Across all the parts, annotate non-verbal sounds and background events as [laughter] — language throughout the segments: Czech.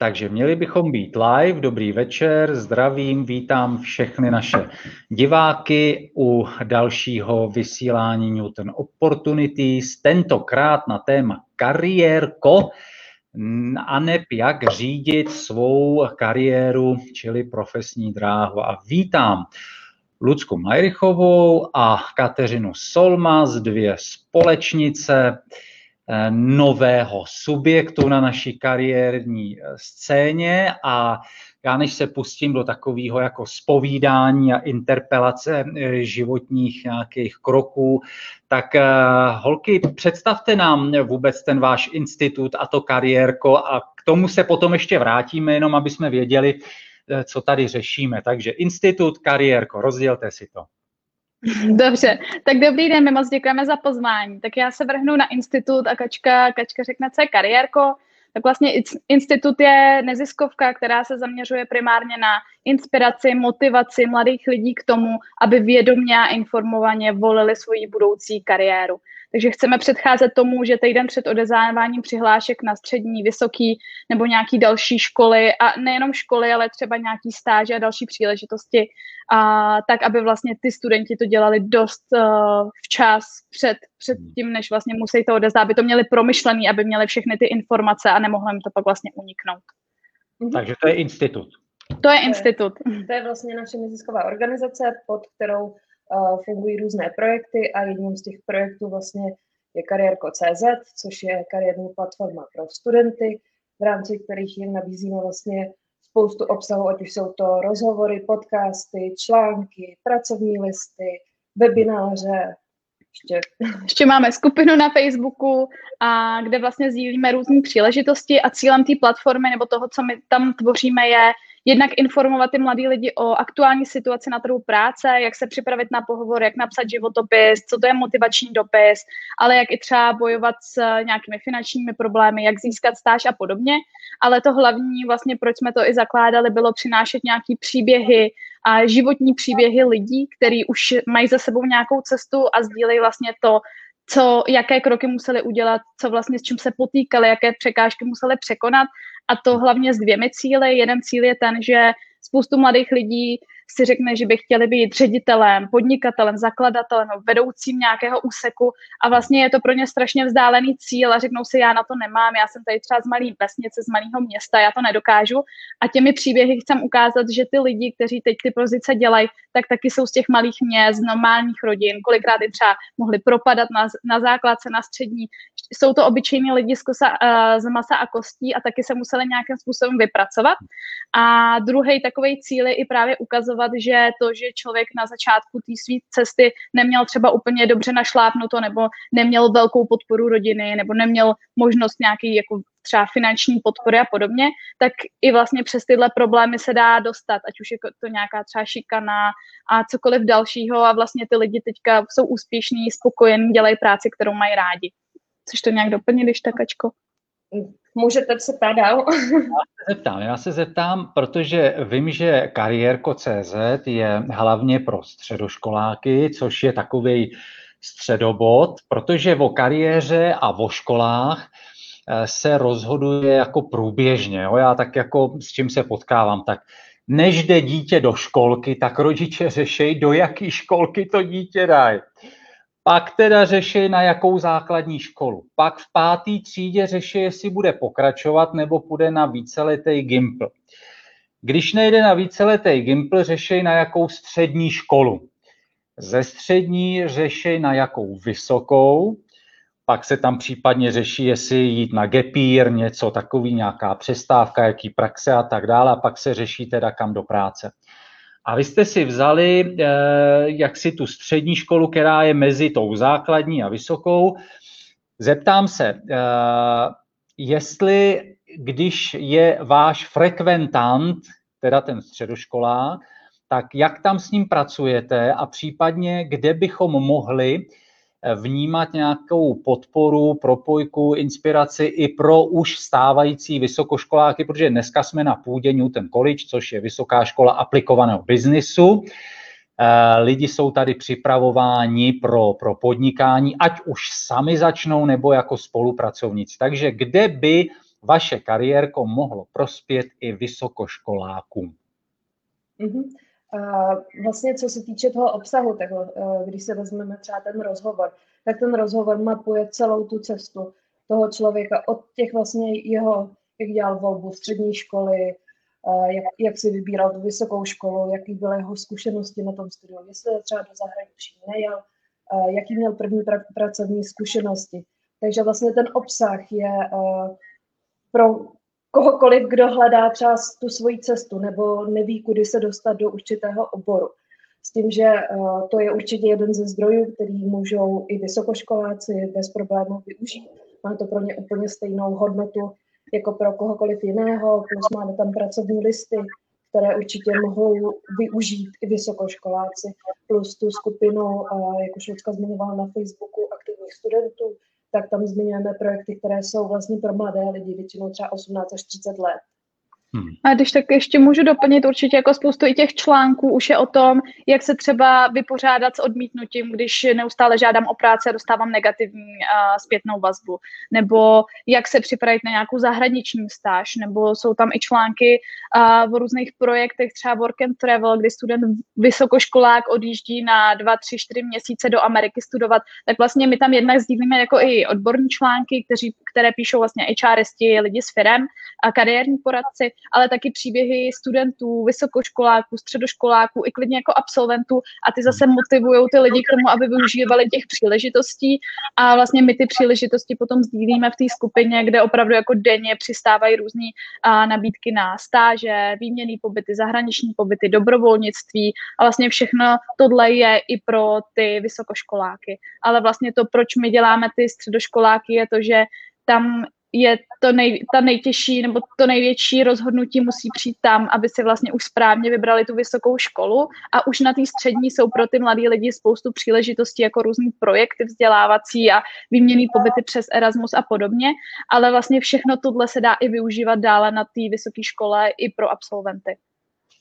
Takže měli bychom být live. Dobrý večer, zdravím, vítám všechny naše diváky u dalšího vysílání Newton Opportunities, tentokrát na téma kariérko a neb jak řídit svou kariéru, čili profesní dráhu. A vítám Lucku Majrichovou a Kateřinu Solmas, dvě společnice, nového subjektu na naší kariérní eh, scéně a já než se pustím do takového jako spovídání a interpelace eh, životních nějakých kroků, tak holky, představte nám vůbec ten váš institut a to kariérko a k tomu se potom ještě vrátíme, jenom aby jsme věděli, co tady řešíme. Takže institut, kariérko, rozdělte si to. Dobře, tak dobrý den, my moc děkujeme za pozvání. Tak já se vrhnu na institut a Kačka, Kačka řekne, co je kariérko. Tak vlastně institut je neziskovka, která se zaměřuje primárně na inspiraci, motivaci mladých lidí k tomu, aby vědomě a informovaně volili svoji budoucí kariéru. Takže chceme předcházet tomu, že týden před odezáváním přihlášek na střední, vysoký nebo nějaký další školy a nejenom školy, ale třeba nějaký stáže a další příležitosti, a tak, aby vlastně ty studenti to dělali dost uh, včas před, před hmm. tím, než vlastně musí to odezdat, aby to měli promyšlený, aby měli všechny ty informace a nemohlo jim to pak vlastně uniknout. Mhm. Takže to je institut. To je institut. To je vlastně naše nezisková organizace, pod kterou uh, fungují různé projekty a jedním z těch projektů vlastně je Kariérko.cz, což je kariérní platforma pro studenty, v rámci kterých jim nabízíme vlastně spoustu obsahu, ať už jsou to rozhovory, podcasty, články, pracovní listy, webináře, ještě. Ještě máme skupinu na Facebooku, a kde vlastně sdílíme různé příležitosti a cílem té platformy nebo toho, co my tam tvoříme, je jednak informovat ty mladí lidi o aktuální situaci na trhu práce, jak se připravit na pohovor, jak napsat životopis, co to je motivační dopis, ale jak i třeba bojovat s nějakými finančními problémy, jak získat stáž a podobně. Ale to hlavní, vlastně proč jsme to i zakládali, bylo přinášet nějaký příběhy a životní příběhy lidí, kteří už mají za sebou nějakou cestu a sdílejí vlastně to, co, jaké kroky museli udělat, co vlastně s čím se potýkali, jaké překážky museli překonat a to hlavně s dvěmi cíly. Jeden cíl je ten, že spoustu mladých lidí si řekne, že by chtěli být ředitelem, podnikatelem, zakladatelem, vedoucím nějakého úseku a vlastně je to pro ně strašně vzdálený cíl a řeknou si, já na to nemám, já jsem tady třeba z malé vesnice, z malého města, já to nedokážu a těmi příběhy chcem ukázat, že ty lidi, kteří teď ty pozice dělají, tak taky jsou z těch malých měst, normálních rodin, kolikrát i třeba mohli propadat na, na základce, na střední. Jsou to obyčejní lidi z, kosa, uh, z masa a kostí a taky se museli nějakým způsobem vypracovat. A druhý takový cíl je i právě ukazovat, že to, že člověk na začátku té své cesty neměl třeba úplně dobře našlápnuto nebo neměl velkou podporu rodiny nebo neměl možnost nějaký jako třeba finanční podpory a podobně, tak i vlastně přes tyhle problémy se dá dostat, ať už je to nějaká třeba šikana a cokoliv dalšího a vlastně ty lidi teďka jsou úspěšní, spokojení, dělají práci, kterou mají rádi. Což to nějak doplnit, když takačko? Můžete se ptát dál? já se zeptám, já se zeptám, protože vím, že kariérko.cz je hlavně pro středoškoláky, což je takový středobod, protože o kariéře a o školách eh, se rozhoduje jako průběžně. Jo? Já tak jako s čím se potkávám, tak než jde dítě do školky, tak rodiče řešejí, do jaké školky to dítě dají. Pak teda řeší, na jakou základní školu. Pak v pátý třídě řeší, jestli bude pokračovat nebo půjde na víceletý gimpl. Když nejde na víceletý gimpl, řeší, na jakou střední školu. Ze střední řeší, na jakou vysokou. Pak se tam případně řeší, jestli jít na gepír, něco takový, nějaká přestávka, jaký praxe a tak dále. A pak se řeší teda kam do práce. A vy jste si vzali eh, jak si tu střední školu, která je mezi tou základní a vysokou. Zeptám se, eh, jestli když je váš frekventant, teda ten středoškolák, tak jak tam s ním pracujete a případně kde bychom mohli vnímat nějakou podporu, propojku, inspiraci i pro už stávající vysokoškoláky, protože dneska jsme na půdě Newton College, což je vysoká škola aplikovaného biznisu. Eh, lidi jsou tady připravováni pro, pro podnikání, ať už sami začnou nebo jako spolupracovníci. Takže kde by vaše kariérko mohlo prospět i vysokoškolákům? Mm-hmm. A vlastně co se týče toho obsahu, tak eh, když se vezmeme třeba ten rozhovor, tak ten rozhovor mapuje celou tu cestu toho člověka od těch vlastně jeho, jak dělal volbu střední školy, eh, jak, jak si vybíral tu vysokou školu, jaký byly jeho zkušenosti na tom studiu, jestli třeba do zahraničí nejel, eh, jaký měl první pra, pracovní zkušenosti. Takže vlastně ten obsah je pro kohokoliv, kdo hledá třeba tu svoji cestu nebo neví, kudy se dostat do určitého oboru. S tím, že uh, to je určitě jeden ze zdrojů, který můžou i vysokoškoláci bez problémů využít. Má to pro ně úplně stejnou hodnotu jako pro kohokoliv jiného, plus máme tam pracovní listy, které určitě mohou využít i vysokoškoláci, plus tu skupinu, uh, jak už Lucka zmiňovala na Facebooku, aktivních studentů, tak tam zmiňujeme projekty, které jsou vlastně pro mladé lidi, většinou třeba 18 až 30 let. Hmm. A když tak ještě můžu doplnit, určitě jako spoustu i těch článků už je o tom, jak se třeba vypořádat s odmítnutím, když neustále žádám o práci a dostávám negativní uh, zpětnou vazbu, nebo jak se připravit na nějakou zahraniční stáž, nebo jsou tam i články uh, o různých projektech, třeba Work and Travel, kdy student vysokoškolák odjíždí na dva, tři, čtyři měsíce do Ameriky studovat, tak vlastně my tam jednak sdílíme jako i odborní články, kteří, které píšou vlastně HRisti, lidi s firem a kariérní poradci, ale taky příběhy studentů, vysokoškoláků, středoškoláků, i klidně jako absolventů a ty zase motivují ty lidi k tomu, aby využívali těch příležitostí a vlastně my ty příležitosti potom sdílíme v té skupině, kde opravdu jako denně přistávají různé nabídky na stáže, výměný pobyty, zahraniční pobyty, dobrovolnictví a vlastně všechno tohle je i pro ty vysokoškoláky. Ale vlastně to, proč my děláme ty středoškoláky, je to, že tam je to nej, ta nejtěžší nebo to největší rozhodnutí musí přijít tam, aby si vlastně už správně vybrali tu vysokou školu a už na té střední jsou pro ty mladí lidi spoustu příležitostí jako různý projekty vzdělávací a výměný pobyty přes Erasmus a podobně, ale vlastně všechno tohle se dá i využívat dále na té vysoké škole i pro absolventy.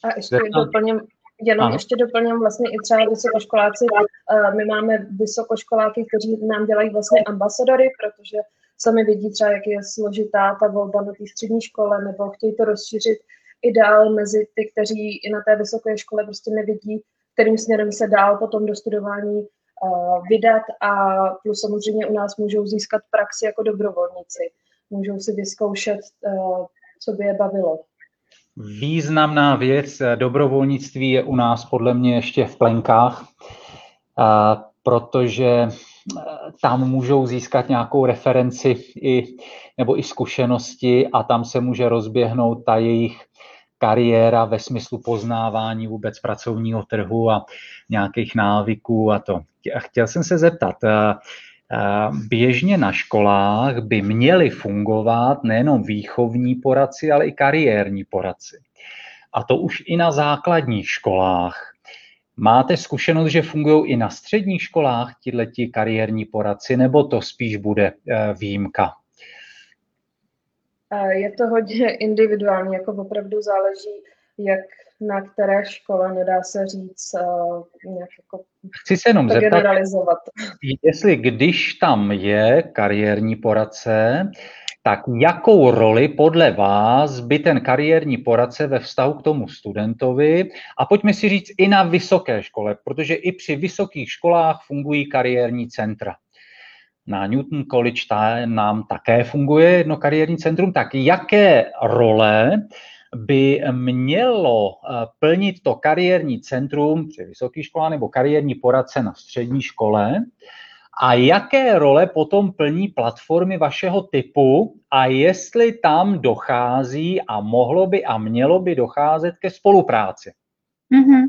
A ještě doplním, jenom ještě doplním vlastně i třeba vysokoškoláci. Eh, my máme vysokoškoláky, kteří nám dělají vlastně ambasadory, protože sami vidí třeba, jak je složitá ta volba na té střední škole, nebo chtějí to rozšířit i dál mezi ty, kteří i na té vysoké škole prostě nevidí, kterým směrem se dál potom do studování uh, vydat a plus samozřejmě u nás můžou získat praxi jako dobrovolníci. Můžou si vyzkoušet, uh, co by je bavilo. Významná věc eh, dobrovolnictví je u nás podle mě ještě v plenkách, protože tam můžou získat nějakou referenci i, nebo i zkušenosti a tam se může rozběhnout ta jejich kariéra ve smyslu poznávání vůbec pracovního trhu a nějakých návyků a to. A chtěl jsem se zeptat, eh, eh, běžně na školách by měly fungovat nejenom výchovní poradci, ale i kariérní poradci. A to už i na základních školách. Máte zkušenost, že fungují i na středních školách ti kariérní poradci, nebo to spíš bude eh, výjimka? Je to hodně [laughs] individuální, jako opravdu záleží, jak na které škole, nedá se říct uh, nějak jako Chci se jenom zeptat, jestli když tam je kariérní poradce, tak jakou roli podle vás by ten kariérní poradce ve vztahu k tomu studentovi, a pojďme si říct i na vysoké škole, protože i při vysokých školách fungují kariérní centra. Na Newton College ta, nám také funguje jedno kariérní centrum, tak jaké role by mělo eh, plnit to kariérní centrum při vysoké škole nebo kariérní poradce na střední škole, a jaké role potom plní platformy vašeho typu a jestli tam dochází a mohlo by a mělo by docházet ke spolupráci. Mm-hmm.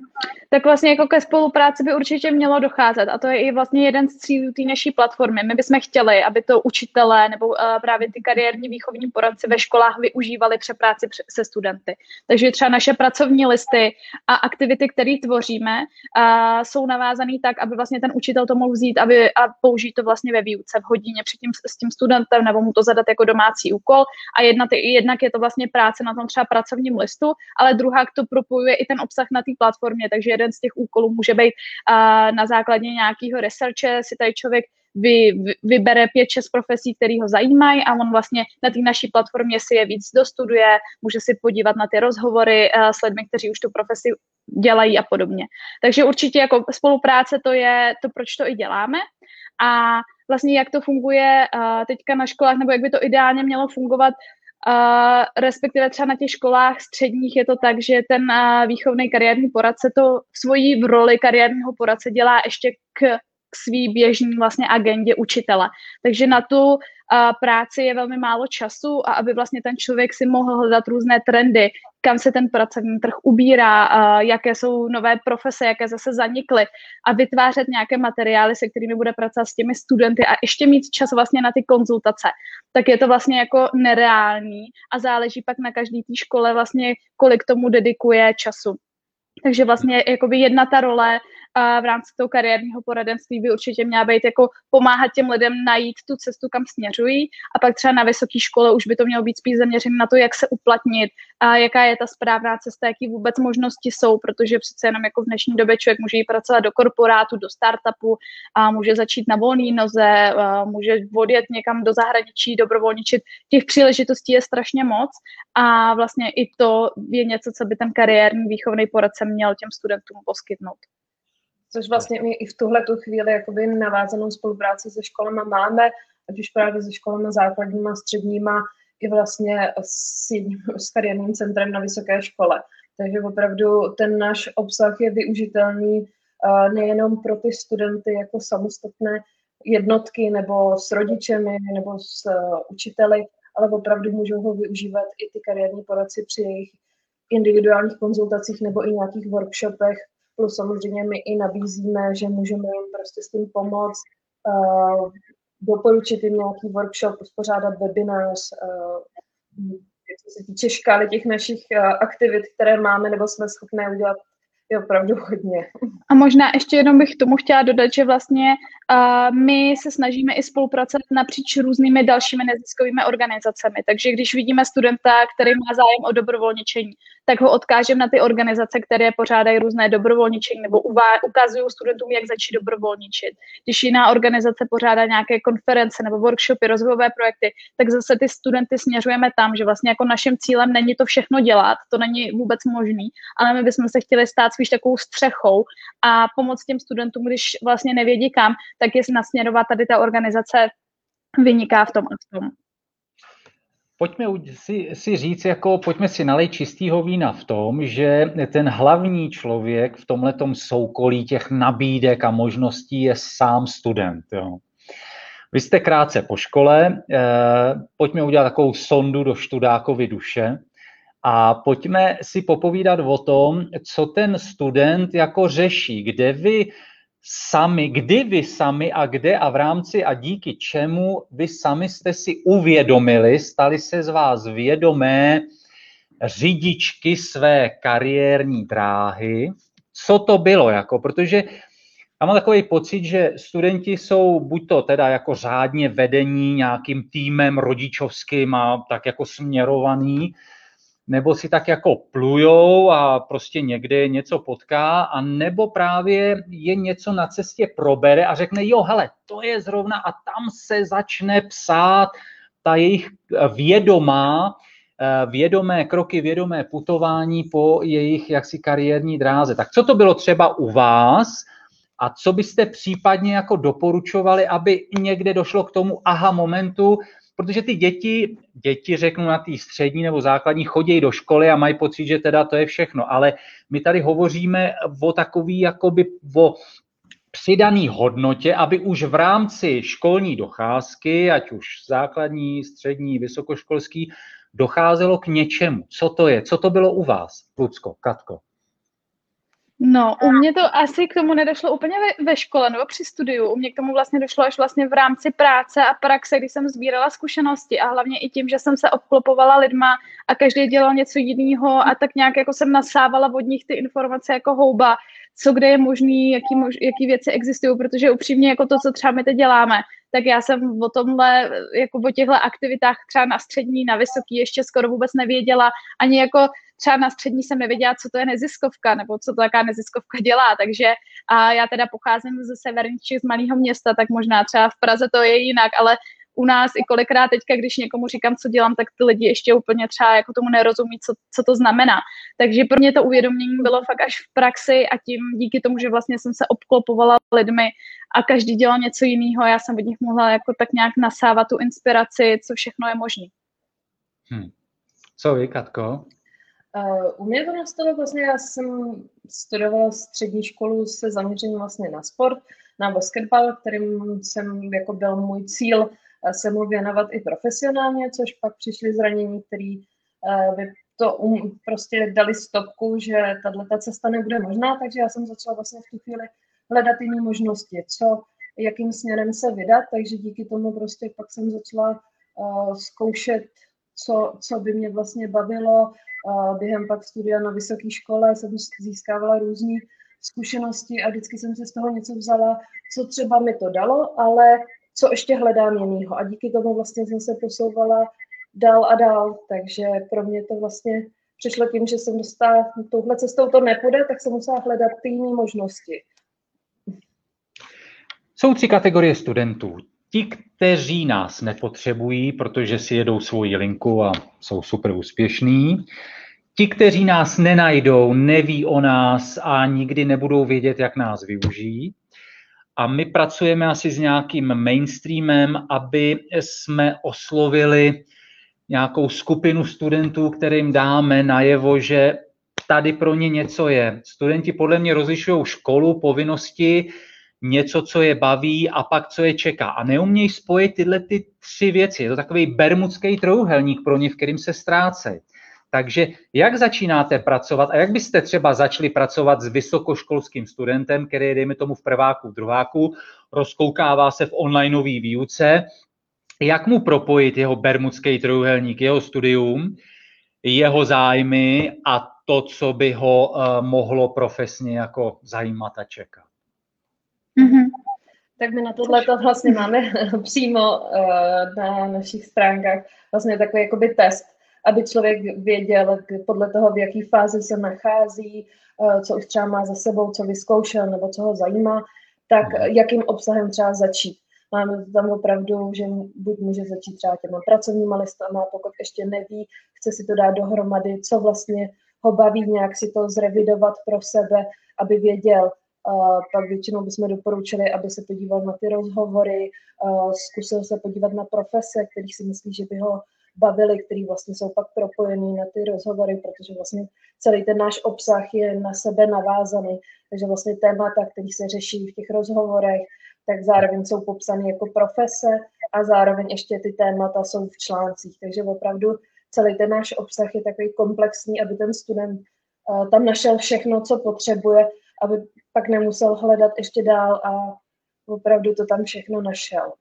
Tak vlastně jako ke spolupráci by určitě mělo docházet a to je i vlastně jeden z cílů té naší platformy. My bychom chtěli, aby to učitelé nebo uh, právě ty kariérní výchovní poradci ve školách využívali při práci se studenty. Takže třeba naše pracovní listy a aktivity, které tvoříme, uh, jsou navázané tak, aby vlastně ten učitel to mohl vzít aby, a použít to vlastně ve výuce v hodině před tím, s tím studentem nebo mu to zadat jako domácí úkol a jedna, jednak je to vlastně práce na tom třeba pracovním listu, ale druhá to propojuje i ten obsah na té platformě, takže jeden z těch úkolů může být na základě nějakého researche si tady člověk vy, vy, vybere pět, šest profesí, které ho zajímají a on vlastně na té naší platformě si je víc dostuduje, může si podívat na ty rozhovory uh, s lidmi, kteří už tu profesi dělají a podobně. Takže určitě jako spolupráce to je to, proč to i děláme. A vlastně jak to funguje uh, teďka na školách, nebo jak by to ideálně mělo fungovat, Uh, respektive třeba na těch školách středních je to tak, že ten uh, výchovný kariérní poradce to v svojí v roli kariérního poradce dělá ještě k k svý běžný vlastně agendě učitele. Takže na tu práci je velmi málo času a aby vlastně ten člověk si mohl hledat různé trendy, kam se ten pracovní trh ubírá, jaké jsou nové profese, jaké zase zanikly a vytvářet nějaké materiály, se kterými bude pracovat s těmi studenty a ještě mít čas vlastně na ty konzultace, tak je to vlastně jako nereální a záleží pak na každý té škole vlastně, kolik tomu dedikuje času. Takže vlastně jakoby jedna ta role a v rámci toho kariérního poradenství by určitě měla být jako pomáhat těm lidem najít tu cestu, kam směřují a pak třeba na vysoké škole už by to mělo být spíš zaměřené na to, jak se uplatnit a jaká je ta správná cesta, jaký vůbec možnosti jsou, protože přece jenom jako v dnešní době člověk může jít pracovat do korporátu, do startupu a může začít na volné noze, může odjet někam do zahraničí, dobrovolničit. Těch příležitostí je strašně moc a vlastně i to je něco, co by ten kariérní výchovný poradce měl těm studentům poskytnout což vlastně my i v tuhle tu chvíli jakoby navázanou spolupráci se školama máme, ať už právě se školama základníma, středníma, i vlastně s, jedním, [laughs] s kariérním centrem na vysoké škole. Takže opravdu ten náš obsah je využitelný uh, nejenom pro ty studenty jako samostatné jednotky nebo s rodičemi nebo s uh, učiteli, ale opravdu můžou ho využívat i ty kariérní poradci při jejich individuálních konzultacích nebo i nějakých workshopech, Plus samozřejmě my i nabízíme, že můžeme jim prostě s tím pomoct, uh, doporučit jim nějaký workshop, uspořádat webinář, uh, co se týče škály těch našich uh, aktivit, které máme nebo jsme schopné udělat je opravdu hodně. A možná ještě jenom bych tomu chtěla dodat, že vlastně uh, my se snažíme i spolupracovat napříč různými dalšími neziskovými organizacemi. Takže když vidíme studenta, který má zájem o dobrovolničení, tak ho odkážeme na ty organizace, které pořádají různé dobrovolničení nebo uvá- ukazují studentům, jak začít dobrovolničit. Když jiná organizace pořádá nějaké konference nebo workshopy, rozvojové projekty, tak zase ty studenty směřujeme tam, že vlastně jako naším cílem není to všechno dělat, to není vůbec možný, ale my bychom se chtěli stát spíš takovou střechou a pomoct těm studentům, když vlastně nevědí kam, tak je nasměrovat tady ta organizace vyniká v tom a v tom. Pojďme si, si říct, jako pojďme si nalej čistýho vína v tom, že ten hlavní člověk v tomhletom soukolí těch nabídek a možností je sám student. Jo. Vy jste krátce po škole, eh, pojďme udělat takovou sondu do študákovy duše a pojďme si popovídat o tom, co ten student jako řeší, kde vy sami, kdy vy sami a kde a v rámci a díky čemu vy sami jste si uvědomili, stali se z vás vědomé řidičky své kariérní dráhy. Co to bylo, jako, protože já mám takový pocit, že studenti jsou buď to teda jako řádně vedení nějakým týmem rodičovským a tak jako směrovaný, nebo si tak jako plujou a prostě někde něco potká, a nebo právě je něco na cestě probere a řekne, jo, hele, to je zrovna a tam se začne psát ta jejich vědomá, eh, vědomé kroky, vědomé putování po jejich jaksi kariérní dráze. Tak co to bylo třeba u vás a co byste případně jako doporučovali, aby někde došlo k tomu aha momentu, protože ty děti, děti řeknu na té střední nebo základní, chodí do školy a mají pocit, že teda to je všechno, ale my tady hovoříme o takový jakoby o přidaný hodnotě, aby už v rámci školní docházky, ať už základní, střední, vysokoškolský, docházelo k něčemu. Co to je? Co to bylo u vás, Lucko, Katko? No, u mě to asi k tomu nedošlo úplně ve, ve škole nebo při studiu. U mě k tomu vlastně došlo až vlastně v rámci práce a praxe, kdy jsem sbírala zkušenosti a hlavně i tím, že jsem se obklopovala lidma a každý dělal něco jiného a tak nějak jako jsem nasávala od nich ty informace jako houba, co kde je možný, jaký, mož, jaký věci existují, protože upřímně jako to, co třeba my teď děláme, tak já jsem o tomhle, jako o těchto aktivitách třeba na střední, na vysoký ještě skoro vůbec nevěděla, ani jako třeba na střední jsem nevěděla, co to je neziskovka, nebo co to taká neziskovka dělá, takže a já teda pocházím ze severních Čech, z malého města, tak možná třeba v Praze to je jinak, ale u nás i kolikrát teďka, když někomu říkám, co dělám, tak ty lidi ještě úplně třeba jako tomu nerozumí, co, co to znamená. Takže pro mě to uvědomění bylo fakt až v praxi a tím díky tomu, že vlastně jsem se obklopovala lidmi a každý dělal něco jiného, já jsem od nich mohla jako tak nějak nasávat tu inspiraci, co všechno je možné. Hmm. Co vy, Katko? Uh, u mě to nastalo vlastně, já jsem studovala střední školu se zaměřením vlastně na sport, na basketbal, kterým jsem jako byl můj cíl se mu věnovat i profesionálně, což pak přišly zranění, které uh, by to um, prostě dali stopku, že tato cesta nebude možná, takže já jsem začala vlastně v tu chvíli hledat jiné možnosti, co, jakým směrem se vydat, takže díky tomu prostě pak jsem začala uh, zkoušet, co, co by mě vlastně bavilo, během pak studia na vysoké škole jsem získávala různé zkušenosti a vždycky jsem si z toho něco vzala, co třeba mi to dalo, ale co ještě hledám jinýho. A díky tomu vlastně jsem se posouvala dál a dál, takže pro mě to vlastně přišlo tím, že jsem dostala, touhle cestou to nepůjde, tak jsem musela hledat ty jiné možnosti. Jsou tři kategorie studentů. Ti, kteří nás nepotřebují, protože si jedou svoji linku a jsou super úspěšní. Ti, kteří nás nenajdou, neví o nás a nikdy nebudou vědět, jak nás využijí. A my pracujeme asi s nějakým mainstreamem, aby jsme oslovili nějakou skupinu studentů, kterým dáme najevo, že tady pro ně něco je. Studenti podle mě rozlišují školu, povinnosti, něco, co je baví a pak, co je čeká. A neumějí spojit tyhle ty tři věci. Je to takový bermudský trojuhelník pro ně, v kterým se ztrácejí. Takže jak začínáte pracovat a jak byste třeba začali pracovat s vysokoškolským studentem, který je, dejme tomu, v prváku, v druháku, rozkoukává se v onlineové výuce, jak mu propojit jeho bermudský trojuhelník, jeho studium, jeho zájmy a to, co by ho uh, mohlo profesně jako zajímat a čekat. Mm-hmm. Tak my na tohle to vlastně máme [laughs] přímo uh, na našich stránkách vlastně takový jakoby test, aby člověk věděl podle toho, v jaké fázi se nachází, uh, co už třeba má za sebou, co vyzkoušel nebo co ho zajímá, tak mm-hmm. jakým obsahem třeba začít. Máme tam opravdu, že buď může začít třeba těma pracovníma listama, pokud ještě neví, chce si to dát dohromady, co vlastně ho baví, nějak si to zrevidovat pro sebe, aby věděl, pak většinou bychom doporučili, aby se podíval na ty rozhovory, zkusil se podívat na profese, který si myslí, že by ho bavili, který vlastně jsou pak propojený na ty rozhovory, protože vlastně celý ten náš obsah je na sebe navázaný. Takže vlastně témata, který se řeší v těch rozhovorech, tak zároveň jsou popsány jako profese a zároveň ještě ty témata jsou v článcích. Takže opravdu celý ten náš obsah je takový komplexní, aby ten student tam našel všechno, co potřebuje, aby pak nemusel hledat ještě dál a opravdu to tam všechno našel.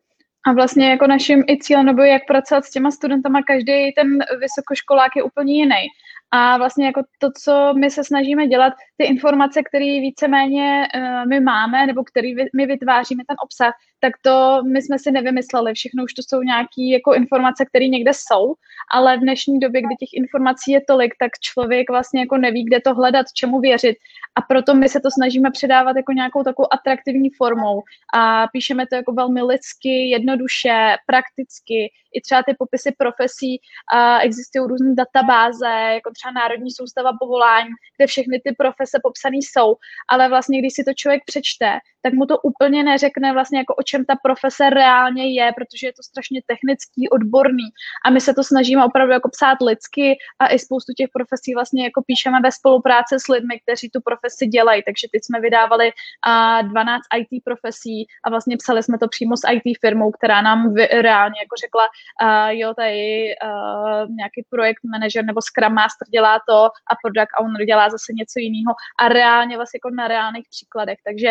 A vlastně jako naším i cílem nebo jak pracovat s těma studentama, každý ten vysokoškolák je úplně jiný. A vlastně jako to, co my se snažíme dělat, ty informace, které víceméně uh, my máme, nebo které my vytváříme ten obsah, tak to my jsme si nevymysleli. Všechno už to jsou nějaké jako informace, které někde jsou, ale v dnešní době, kdy těch informací je tolik, tak člověk vlastně jako neví, kde to hledat, čemu věřit. A proto my se to snažíme předávat jako nějakou takovou atraktivní formou. A píšeme to jako velmi lidsky, jednoduše, prakticky. I třeba ty popisy profesí, a existují různé databáze, jako třeba Národní soustava povolání, kde všechny ty profese popsané jsou, ale vlastně, když si to člověk přečte, tak mu to úplně neřekne vlastně jako o čem ta profese reálně je, protože je to strašně technický, odborný. A my se to snažíme opravdu jako psát lidsky a i spoustu těch profesí vlastně jako píšeme ve spolupráci s lidmi, kteří tu profesi dělají, takže teď jsme vydávali uh, 12 IT profesí a vlastně psali jsme to přímo s IT firmou, která nám vy, reálně jako řekla, uh, jo, tady uh, nějaký projekt manager nebo Scrum Master dělá to a product owner dělá zase něco jiného. A reálně vlastně jako na reálných příkladech, takže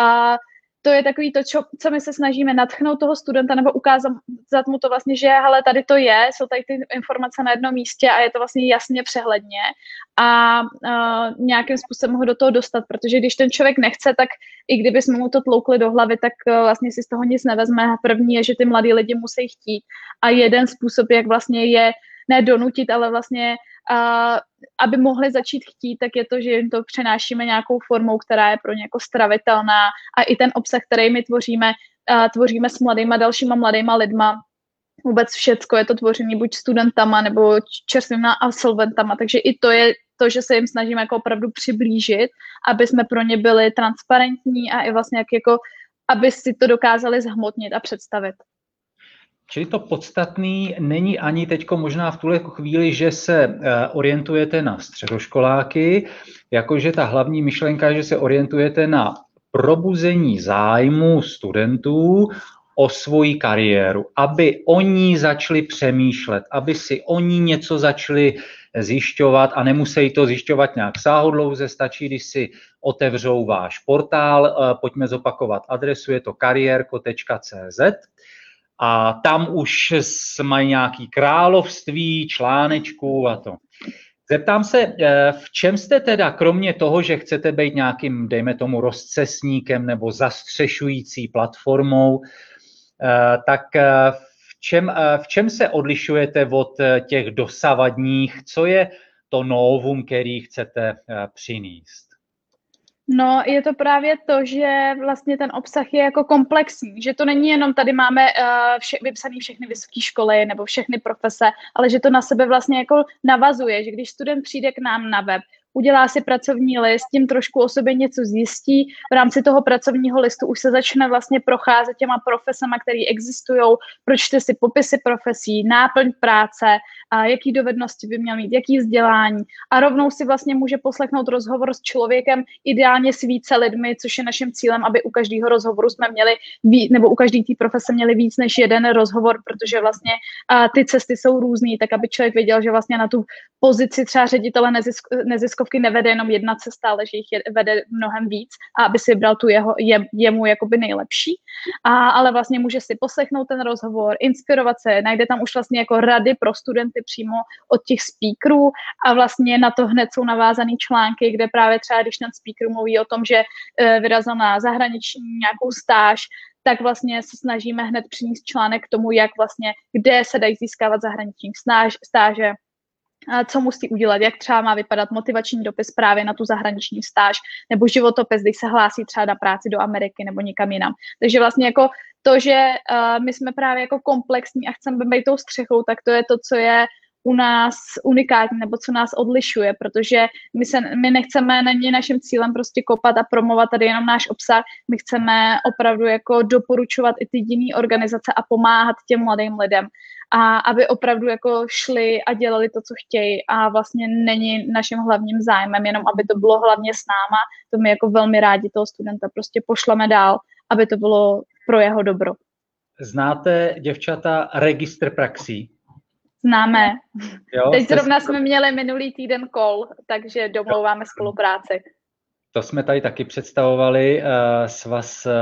uh, to je takový to, čo, co my se snažíme natchnout toho studenta nebo ukázat mu to vlastně, že hele, tady to je, jsou tady ty informace na jednom místě a je to vlastně jasně přehledně a uh, nějakým způsobem ho do toho dostat, protože když ten člověk nechce, tak i kdyby jsme mu to tloukli do hlavy, tak uh, vlastně si z toho nic nevezme. První je, že ty mladí lidi musí chtít a jeden způsob, jak vlastně je ne donutit, ale vlastně a aby mohli začít chtít, tak je to, že jim to přenášíme nějakou formou, která je pro ně jako stravitelná a i ten obsah, který my tvoříme, tvoříme s mladýma, dalšíma mladýma lidma, vůbec všecko je to tvoření buď studentama nebo čerstvými absolventama, takže i to je to, že se jim snažíme jako opravdu přiblížit, aby jsme pro ně byli transparentní a i vlastně jak jako, aby si to dokázali zhmotnit a představit. Čili to podstatný není ani teď možná v tuhle chvíli, že se eh, orientujete na středoškoláky, jakože ta hlavní myšlenka, že se orientujete na probuzení zájmu studentů o svoji kariéru, aby oni začali přemýšlet, aby si oni něco začali zjišťovat a nemusí to zjišťovat nějak sáhodlouze, stačí, když si otevřou váš portál, eh, pojďme zopakovat adresu, je to kariérko.cz a tam už mají nějaký království, článečků a to. Zeptám se, eh, v čem jste teda, kromě toho, že chcete být nějakým, dejme tomu, rozcesníkem nebo zastřešující platformou, eh, tak eh, v čem, v čem se odlišujete od těch dosavadních? Co je to novum, který chcete přinést? No, je to právě to, že vlastně ten obsah je jako komplexní, že to není jenom tady máme uh, vše, vypsané všechny vysoké školy nebo všechny profese, ale že to na sebe vlastně jako navazuje, že když student přijde k nám na web, udělá si pracovní list, tím trošku o sobě něco zjistí. V rámci toho pracovního listu už se začne vlastně procházet těma profesama, které existují, pročte si popisy profesí, náplň práce, a jaký dovednosti by měl mít, jaký vzdělání. A rovnou si vlastně může poslechnout rozhovor s člověkem, ideálně s více lidmi, což je naším cílem, aby u každého rozhovoru jsme měli, víc, nebo u každé té profese měli víc než jeden rozhovor, protože vlastně ty cesty jsou různé, tak aby člověk věděl, že vlastně na tu pozici třeba ředitele nezisk, neziskovky nevede jenom jedna cesta, ale že jich je, vede mnohem víc a aby si vybral tu jeho, je, jemu jakoby nejlepší. A, ale vlastně může si poslechnout ten rozhovor, inspirovat se, najde tam už vlastně jako rady pro studenty přímo od těch speakerů a vlastně na to hned jsou navázané články, kde právě třeba, když ten speaker mluví o tom, že e, vyrazil na zahraniční nějakou stáž, tak vlastně se snažíme hned přinést článek k tomu, jak vlastně, kde se dají získávat zahraniční stáž, stáže, co musí udělat, jak třeba má vypadat motivační dopis právě na tu zahraniční stáž, nebo životopis, když se hlásí třeba na práci do Ameriky nebo někam jinam. Takže vlastně jako to, že uh, my jsme právě jako komplexní a chceme být tou střechou, tak to je to, co je u nás unikátní nebo co nás odlišuje, protože my, se, my nechceme, není naším cílem prostě kopat a promovat tady jenom náš obsah, my chceme opravdu jako doporučovat i ty jiné organizace a pomáhat těm mladým lidem a aby opravdu jako šli a dělali to, co chtějí a vlastně není naším hlavním zájmem jenom, aby to bylo hlavně s náma, to my jako velmi rádi toho studenta prostě pošleme dál, aby to bylo pro jeho dobro. Znáte, děvčata, registr praxí? Známe. Jo, Teď zrovna jsme měli minulý týden kol, takže domlouváme spolupráci. To jsme tady taky představovali, uh, svaz uh,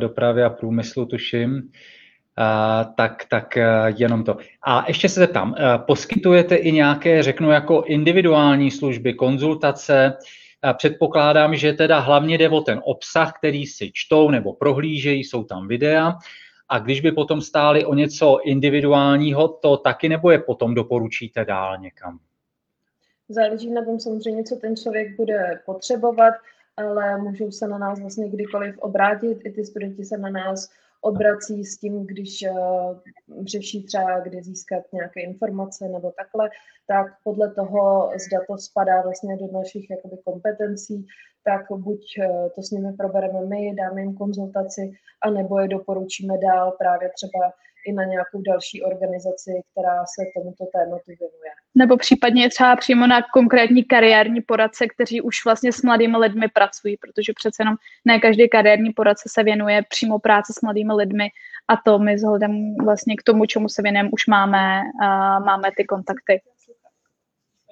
dopravy a průmyslu, tuším. Uh, tak, tak uh, jenom to. A ještě se zeptám, uh, poskytujete i nějaké, řeknu, jako individuální služby, konzultace? Uh, předpokládám, že teda hlavně jde o ten obsah, který si čtou nebo prohlížejí, jsou tam videa, a když by potom stáli o něco individuálního, to taky nebo je potom doporučíte dál někam? Záleží na tom samozřejmě, co ten člověk bude potřebovat, ale můžou se na nás vlastně kdykoliv obrátit. I ty studenti se na nás obrací s tím, když uh, řeší třeba, kde získat nějaké informace nebo takhle, tak podle toho, zda to spadá vlastně do našich jakoby, kompetencí, tak buď uh, to s nimi probereme my, dáme jim konzultaci, anebo je doporučíme dál právě třeba i na nějakou další organizaci, která se tomuto tématu věnuje. Nebo případně třeba přímo na konkrétní kariérní poradce, kteří už vlastně s mladými lidmi pracují, protože přece jenom ne každý kariérní poradce se věnuje přímo práci s mladými lidmi a to my vzhledem vlastně k tomu, čemu se věnujeme, už máme, uh, máme ty kontakty.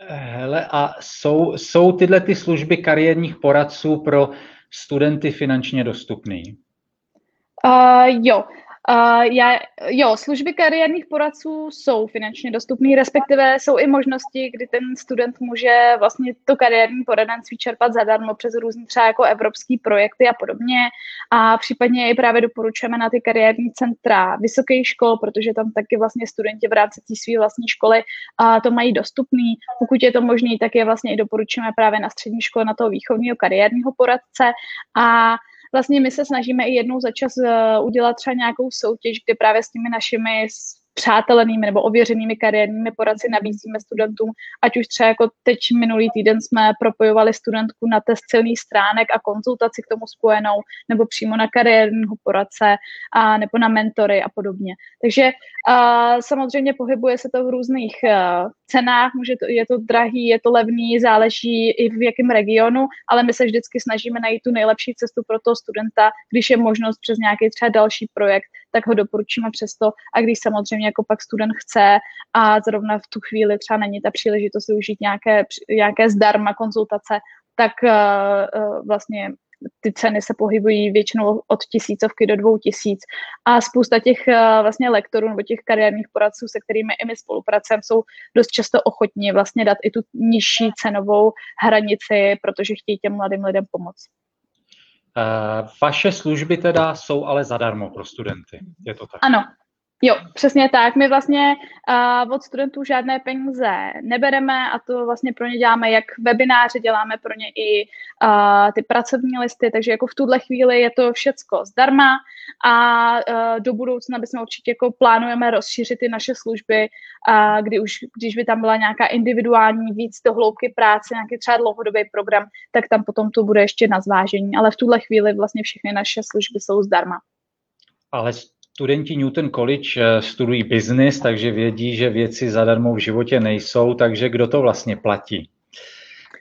Hele, a jsou, jsou tyhle ty služby kariérních poradců pro studenty finančně dostupné? Uh, jo, Uh, já, jo, služby kariérních poradců jsou finančně dostupné, respektive jsou i možnosti, kdy ten student může vlastně to kariérní poradenství čerpat zadarmo přes různé třeba jako evropské projekty a podobně. A případně i právě doporučujeme na ty kariérní centra vysokých škol, protože tam taky vlastně studenti v rámci té své vlastní školy uh, to mají dostupný. Pokud je to možné, tak je vlastně i doporučujeme právě na střední škole na toho výchovního kariérního poradce. A vlastně my se snažíme i jednou za čas eh, udělat třeba nějakou soutěž, kde právě s těmi našimi přátelenými nebo ověřenými kariérními poradci nabízíme studentům, ať už třeba jako teď minulý týden jsme propojovali studentku na test silných stránek a konzultaci k tomu spojenou, nebo přímo na kariérního poradce, a nebo na mentory a podobně. Takže a samozřejmě pohybuje se to v různých uh, cenách, může to, je to drahý, je to levný, záleží i v jakém regionu, ale my se vždycky snažíme najít tu nejlepší cestu pro toho studenta, když je možnost přes nějaký třeba další projekt, tak ho doporučíme přesto a když samozřejmě jako pak student chce a zrovna v tu chvíli třeba není ta příležitost využít nějaké, nějaké zdarma konzultace, tak uh, vlastně ty ceny se pohybují většinou od tisícovky do dvou tisíc a spousta těch uh, vlastně lektorů nebo těch kariérních poradců, se kterými i my spolupracujeme, jsou dost často ochotní vlastně dát i tu nižší cenovou hranici, protože chtějí těm mladým lidem pomoct. Uh, vaše služby teda jsou ale zadarmo pro studenty, je to tak? Ano, Jo, přesně tak. My vlastně uh, od studentů žádné peníze nebereme a to vlastně pro ně děláme jak webináře, děláme pro ně i uh, ty pracovní listy, takže jako v tuhle chvíli je to všecko zdarma a uh, do budoucna bychom určitě jako plánujeme rozšířit ty naše služby, uh, kdy už, když by tam byla nějaká individuální víc do hloubky práce, nějaký třeba dlouhodobý program, tak tam potom to bude ještě na zvážení, ale v tuhle chvíli vlastně všechny naše služby jsou zdarma. Ale studenti Newton College eh, studují business, takže vědí, že věci zadarmo v životě nejsou, takže kdo to vlastně platí?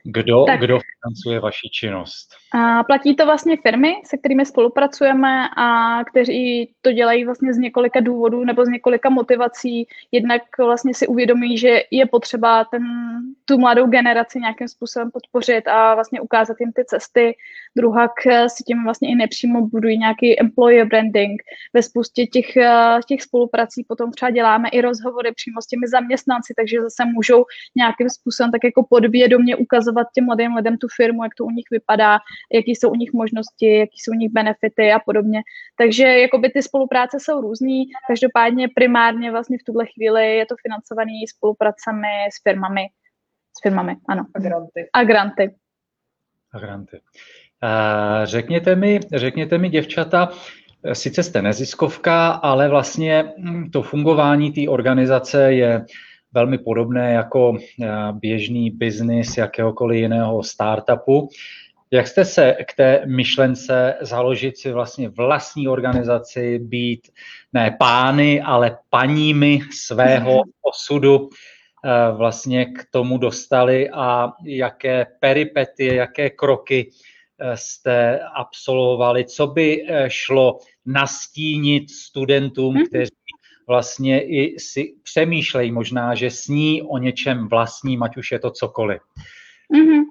Kdo, tak, kdo financuje vaši činnost? A platí to vlastně firmy, se kterými spolupracujeme a kteří to dělají vlastně z několika důvodů nebo z několika motivací. Jednak vlastně si uvědomí, že je potřeba ten, tu mladou generaci nějakým způsobem podpořit a vlastně ukázat jim ty cesty. Druhak si tím vlastně i nepřímo budují nějaký employer branding. Ve spoustě těch, těch spoluprací potom třeba děláme i rozhovory přímo s těmi zaměstnanci, takže zase můžou nějakým způsobem tak jako podvědomě ukazovat těm mladým lidem tu firmu, jak to u nich vypadá, jaký jsou u nich možnosti, jaký jsou u nich benefity a podobně. Takže jakoby ty spolupráce jsou různý, každopádně primárně vlastně v tuhle chvíli je to financované spolupracemi s firmami. S firmami, ano. A granty. A granty. A granty. Uh, řekněte mi, řekněte mi, děvčata, sice jste neziskovka, ale vlastně to fungování té organizace je velmi podobné jako běžný biznis jakéhokoliv jiného startupu. Jak jste se k té myšlence založit si vlastně vlastní organizaci, být ne pány, ale paními svého osudu eh, vlastně k tomu dostali a jaké peripetie, jaké kroky eh, jste absolvovali, co by eh, šlo nastínit studentům, mhm. kteří vlastně i si přemýšlejí možná, že sní o něčem vlastním, ať už je to cokoliv. Mm-hmm.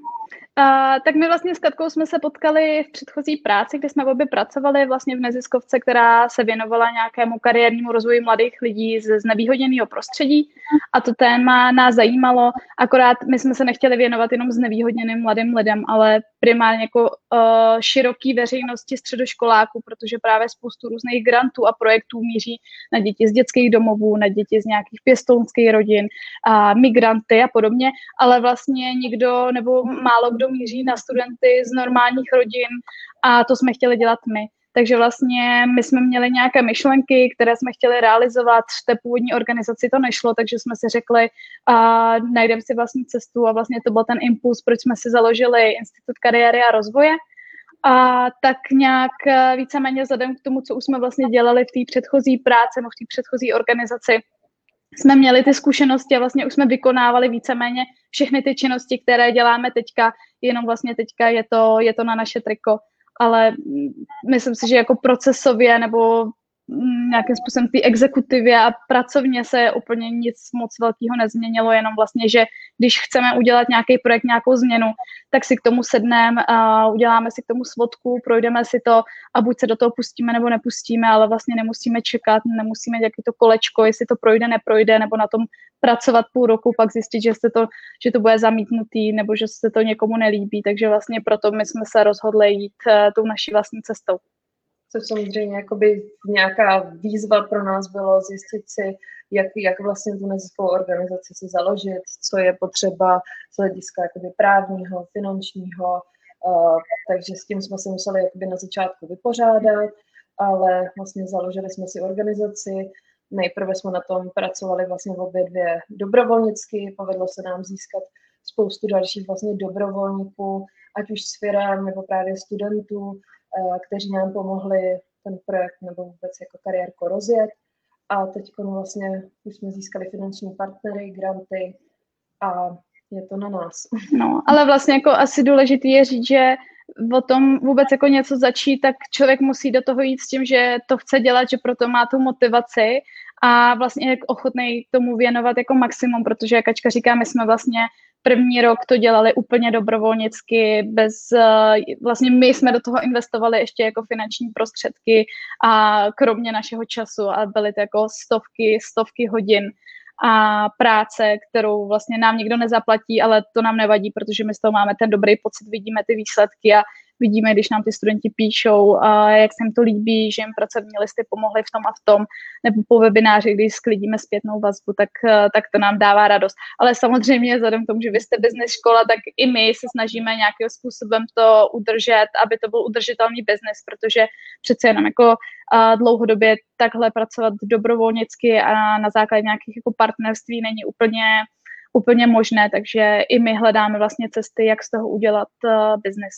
A, tak my vlastně s Katkou jsme se potkali v předchozí práci, kde jsme obě pracovali vlastně v neziskovce, která se věnovala nějakému kariérnímu rozvoji mladých lidí ze znevýhodněného prostředí a to téma nás zajímalo, akorát my jsme se nechtěli věnovat jenom znevýhodněným mladým lidem, ale primárně jako uh, široký veřejnosti středoškoláků, protože právě spoustu různých grantů a projektů míří na děti z dětských domovů, na děti z nějakých pěstounských rodin, a migranty a podobně, ale vlastně nikdo nebo málo kdo míří na studenty z normálních rodin a to jsme chtěli dělat my. Takže vlastně my jsme měli nějaké myšlenky, které jsme chtěli realizovat. V té původní organizaci to nešlo, takže jsme si řekli, a najdeme si vlastní cestu a vlastně to byl ten impuls, proč jsme si založili Institut kariéry a rozvoje. A tak nějak eh, víceméně vzhledem k tomu, co už jsme vlastně dělali v té předchozí práci nebo v té předchozí organizaci, jsme měli ty zkušenosti a vlastně už jsme vykonávali víceméně všechny ty činnosti, které děláme teďka, jenom vlastně teďka je to, je to na naše triko ale myslím si, že jako procesově nebo mm, nějakým způsobem té exekutivě a pracovně se úplně nic moc velkého nezměnilo, jenom vlastně, že když chceme udělat nějaký projekt, nějakou změnu, tak si k tomu sedneme, uděláme si k tomu svodku, projdeme si to a buď se do toho pustíme nebo nepustíme, ale vlastně nemusíme čekat, nemusíme dělat to kolečko, jestli to projde, neprojde, nebo na tom pracovat půl roku, pak zjistit, že, se to, že to bude zamítnutý nebo že se to někomu nelíbí. Takže vlastně proto my jsme se rozhodli jít uh, tou naší vlastní cestou. Což samozřejmě jakoby nějaká výzva pro nás bylo zjistit si, jak, jak vlastně tu neziskovou organizaci si založit, co je potřeba z hlediska jakoby právního, finančního, uh, takže s tím jsme se museli jakoby na začátku vypořádat, ale vlastně založili jsme si organizaci, Nejprve jsme na tom pracovali vlastně obě dvě dobrovolnicky, povedlo se nám získat spoustu dalších vlastně dobrovolníků, ať už s firem nebo právě studentů, kteří nám pomohli ten projekt nebo vůbec jako kariérko rozjet. A teď vlastně už jsme získali finanční partnery, granty a je to na nás. No, ale vlastně jako asi důležité je říct, že o tom vůbec jako něco začít, tak člověk musí do toho jít s tím, že to chce dělat, že proto má tu motivaci a vlastně je ochotný tomu věnovat jako maximum, protože jak Kačka říká, my jsme vlastně první rok to dělali úplně dobrovolnicky, bez, eh, vlastně my jsme do toho investovali ještě jako finanční prostředky a kromě našeho času a byly to jako stovky, stovky hodin a práce, kterou vlastně nám nikdo nezaplatí, ale to nám nevadí, protože my z toho máme ten dobrý pocit, vidíme ty výsledky a vidíme, když nám ty studenti píšou, a jak se jim to líbí, že jim pracovní listy pomohly v tom a v tom, nebo po webináři, když sklidíme zpětnou vazbu, tak, eh, tak to nám dává radost. Ale samozřejmě, vzhledem k tomu, že vy jste business škola, tak i my se snažíme nějakým způsobem to udržet, aby to byl udržitelný biznes, protože přece jenom jako uh, dlouhodobě takhle pracovat dobrovolnicky a na základě nějakých jako partnerství není úplně úplně možné, takže i my hledáme vlastně cesty, jak z toho udělat uh, biznis.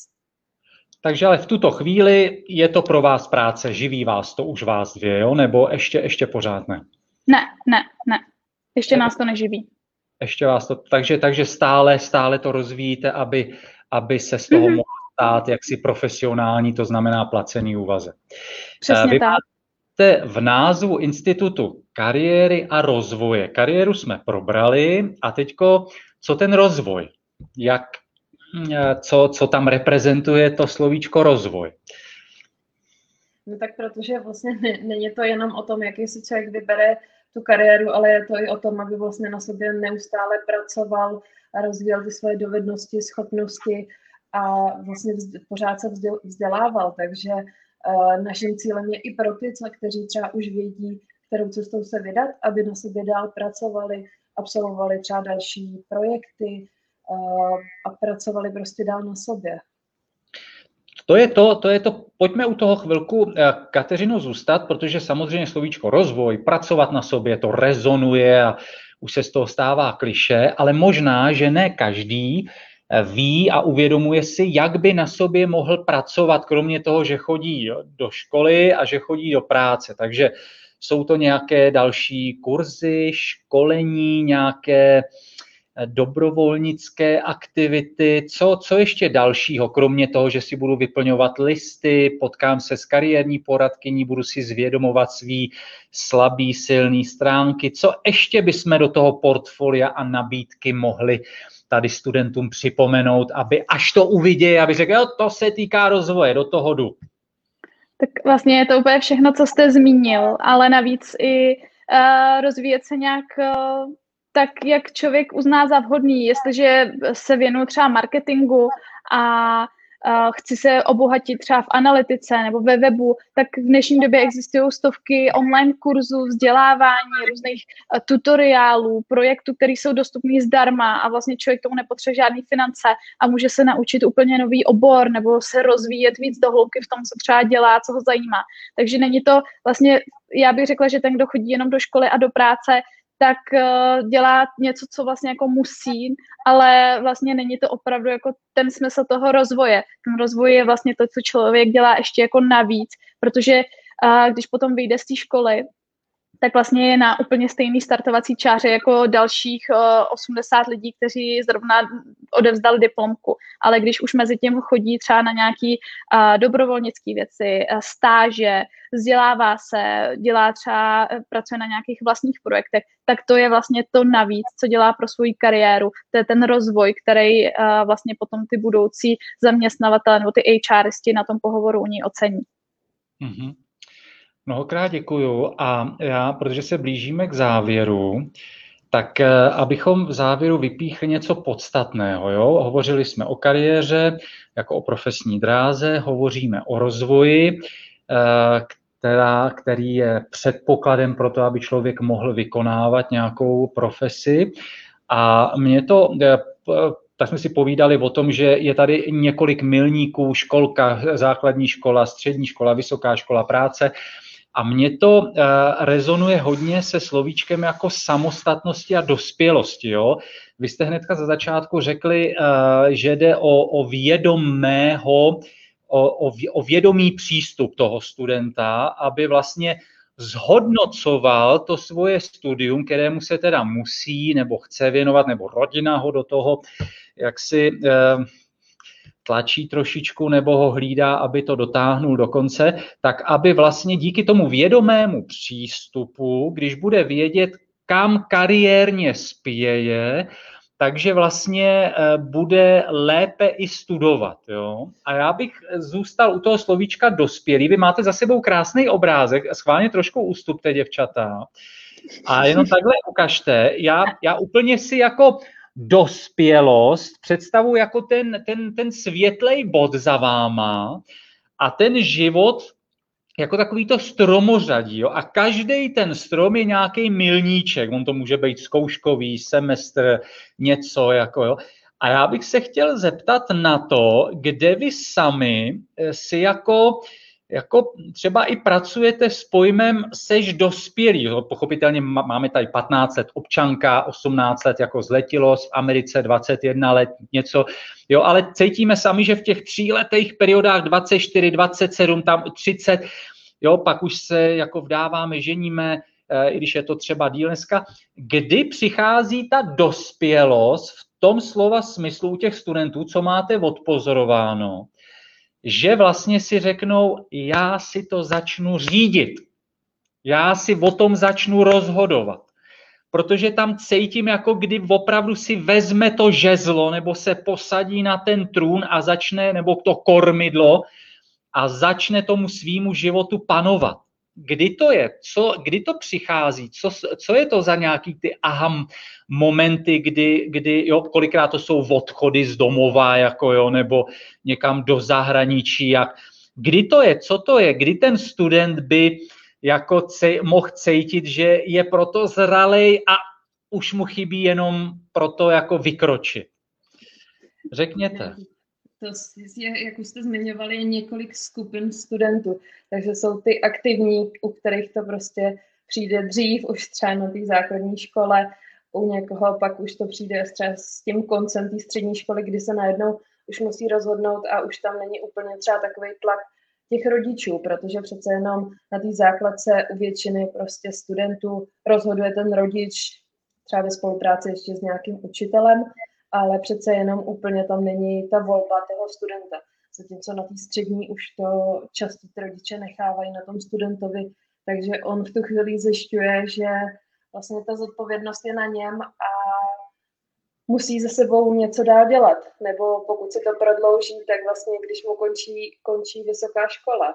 Takže ale v tuto chvíli je to pro vás práce, živí vás to už vás dvě, jo? nebo ještě, ještě pořád ne? Ne, ne, ne. Ještě nás to neživí. Ještě vás to, takže, takže stále, stále to rozvíjíte, aby, aby se z toho mm-hmm. mohlo stát jaksi profesionální, to znamená placený úvazek. Přesně Vy tak. máte v názvu institutu kariéry a rozvoje. Kariéru jsme probrali a teďko, co ten rozvoj? Jak, Eh, co, co tam reprezentuje to slovíčko rozvoj? No tak protože vlastně není to jenom o tom, jaký si člověk vybere tu kariéru, ale je to i o tom, aby vlastně na sobě neustále pracoval a rozvíjel ty svoje dovednosti, schopnosti a vlastně pořád se vzdělával. Takže uh, naším cílem je i pro ty, kteří třeba už vědí, kterou cestou se vydat, aby na sobě dál pracovali, absolvovali třeba další projekty, a pracovali prostě dál na sobě. To je to, to je to, pojďme u toho chvilku, eh, Kateřino, zůstat, protože samozřejmě slovíčko rozvoj, pracovat na sobě, to rezonuje a už se z toho stává kliše, ale možná, že ne každý eh, ví a uvědomuje si, jak by na sobě mohl pracovat, kromě toho, že chodí do školy a že chodí do práce. Takže jsou to nějaké další kurzy, školení, nějaké uh, dobrovolnické aktivity, co, co ještě dalšího, kromě toho, že si budu vyplňovat listy, potkám se s kariérní poradkyní, budu si zvědomovat svý slabý, silný stránky, co ještě bychom do toho portfolia a nabídky mohli tady studentům připomenout, aby až to uvidějí, aby řekli, jo, to se týká rozvoje, do toho jdu. Tak vlastně je to úplně všechno, co jste zmínil, ale navíc i uh, rozvíjet se nějak uh, tak jak člověk uzná za vhodný, jestliže se věnuju třeba marketingu a chci se obohatit třeba v analytice nebo ve webu, tak v dnešní době existují stovky online kurzů, vzdělávání, různých tutoriálů, projektů, které jsou dostupné zdarma a vlastně člověk tomu nepotřebuje žádný finance a může se naučit úplně nový obor nebo se rozvíjet víc do hloubky v tom, co třeba dělá, co ho zajímá. Takže není to vlastně, já bych řekla, že ten, kdo chodí jenom do školy a do práce, tak uh, dělá něco, co vlastně jako musí, ale vlastně není to opravdu jako ten smysl toho rozvoje. Ten rozvoj je vlastně to, co člověk dělá ještě jako navíc, protože uh, když potom vyjde z té školy, tak vlastně je na úplně stejný startovací čáře jako dalších 80 eh, lidí, kteří zrovna odevzdali diplomku. Ale když už mezi tím chodí třeba na nějaký uh, dobrovolnické věci, uh, stáže, vzdělává se, dělá třeba, pracuje na nějakých vlastních projektech, tak to je vlastně to navíc, co dělá pro svou kariéru. To je ten rozvoj, který vlastně potom ty budoucí zaměstnavatele nebo ty HRisti na tom pohovoru u ní ocení. Mm-hmm. Mnohokrát děkuju a já, protože se blížíme k závěru, tak eh, abychom v závěru vypíchli něco podstatného. Jo? Hovořili jsme o kariéře jako o profesní dráze, hovoříme o rozvoji, eh, která, který je předpokladem pro to, aby člověk mohl vykonávat nějakou profesi. A mě to, eh, tak jsme si povídali o tom, že je tady několik milníků, školka, základní škola, střední škola, vysoká škola práce, a mně to uh, rezonuje hodně se slovíčkem jako samostatnosti a dospělosti. Jo? Vy jste hnedka za začátku řekli, uh, že jde o, o vědomého, o, o, o vědomý přístup toho studenta, aby vlastně zhodnocoval to svoje studium, kterému se teda musí nebo chce věnovat, nebo rodina ho do toho, jak si uh, tlačí trošičku nebo ho hlídá, aby to dotáhnul do konce, tak aby vlastně díky tomu vědomému přístupu, když bude vědět, kam kariérně spěje, takže vlastně eh, bude lépe i studovat. Jo? A já bych zůstal u toho slovíčka dospělý. Vy máte za sebou krásný obrázek, schválně trošku ústupte, děvčata. A jenom takhle ukažte. Já, já úplně si jako dospělost představu jako ten, ten, ten světlej bod za váma a ten život jako takový to stromořadí. Jo? A každý ten strom je nějaký milníček. On to může být zkouškový, semestr, něco. Jako, jo? A já bych se chtěl zeptat na to, kde vy sami si jako jako třeba i pracujete s pojmem seš dospělý. Pochopitelně máme tady 15 let občanka, 18 let jako zletilost, v Americe 21 let něco, jo, ale cítíme sami, že v těch tříletých periodách 24, 27, tam 30, jo, pak už se jako vdáváme, ženíme, eh, i když je to třeba díl dneska, kdy přichází ta dospělost v tom slova smyslu u těch studentů, co máte odpozorováno, že vlastně si řeknou, já si to začnu řídit. Já si o tom začnu rozhodovat. Protože tam cítím, jako kdy opravdu si vezme to žezlo nebo se posadí na ten trůn a začne, nebo to kormidlo a začne tomu svýmu životu panovat. Kdy to je? Co, kdy to přichází? Co, co je to za nějaký ty aham momenty, kdy, kdy jo, kolikrát to jsou odchody z domova, jako jo, nebo někam do zahraničí, jak, kdy to je, co to je, kdy ten student by jako cej, mohl cítit, že je proto zralej a už mu chybí jenom proto jako vykročit. Řekněte to je, jak už jste zmiňovali, je několik skupin studentů. Takže jsou ty aktivní, u kterých to prostě přijde dřív, už třeba na té základní škole, u někoho pak už to přijde třeba s tím koncem té střední školy, kdy se najednou už musí rozhodnout a už tam není úplně třeba takový tlak těch rodičů, protože přece jenom na té základce u většiny prostě studentů rozhoduje ten rodič třeba ve spolupráci ještě s nějakým učitelem ale přece jenom úplně tam není ta volba toho studenta. Zatímco na té střední už to často ty rodiče nechávají na tom studentovi, takže on v tu chvíli zjišťuje, že vlastně ta zodpovědnost je na něm a musí ze sebou něco dál dělat. Nebo pokud se to prodlouží, tak vlastně, když mu končí, končí vysoká škola,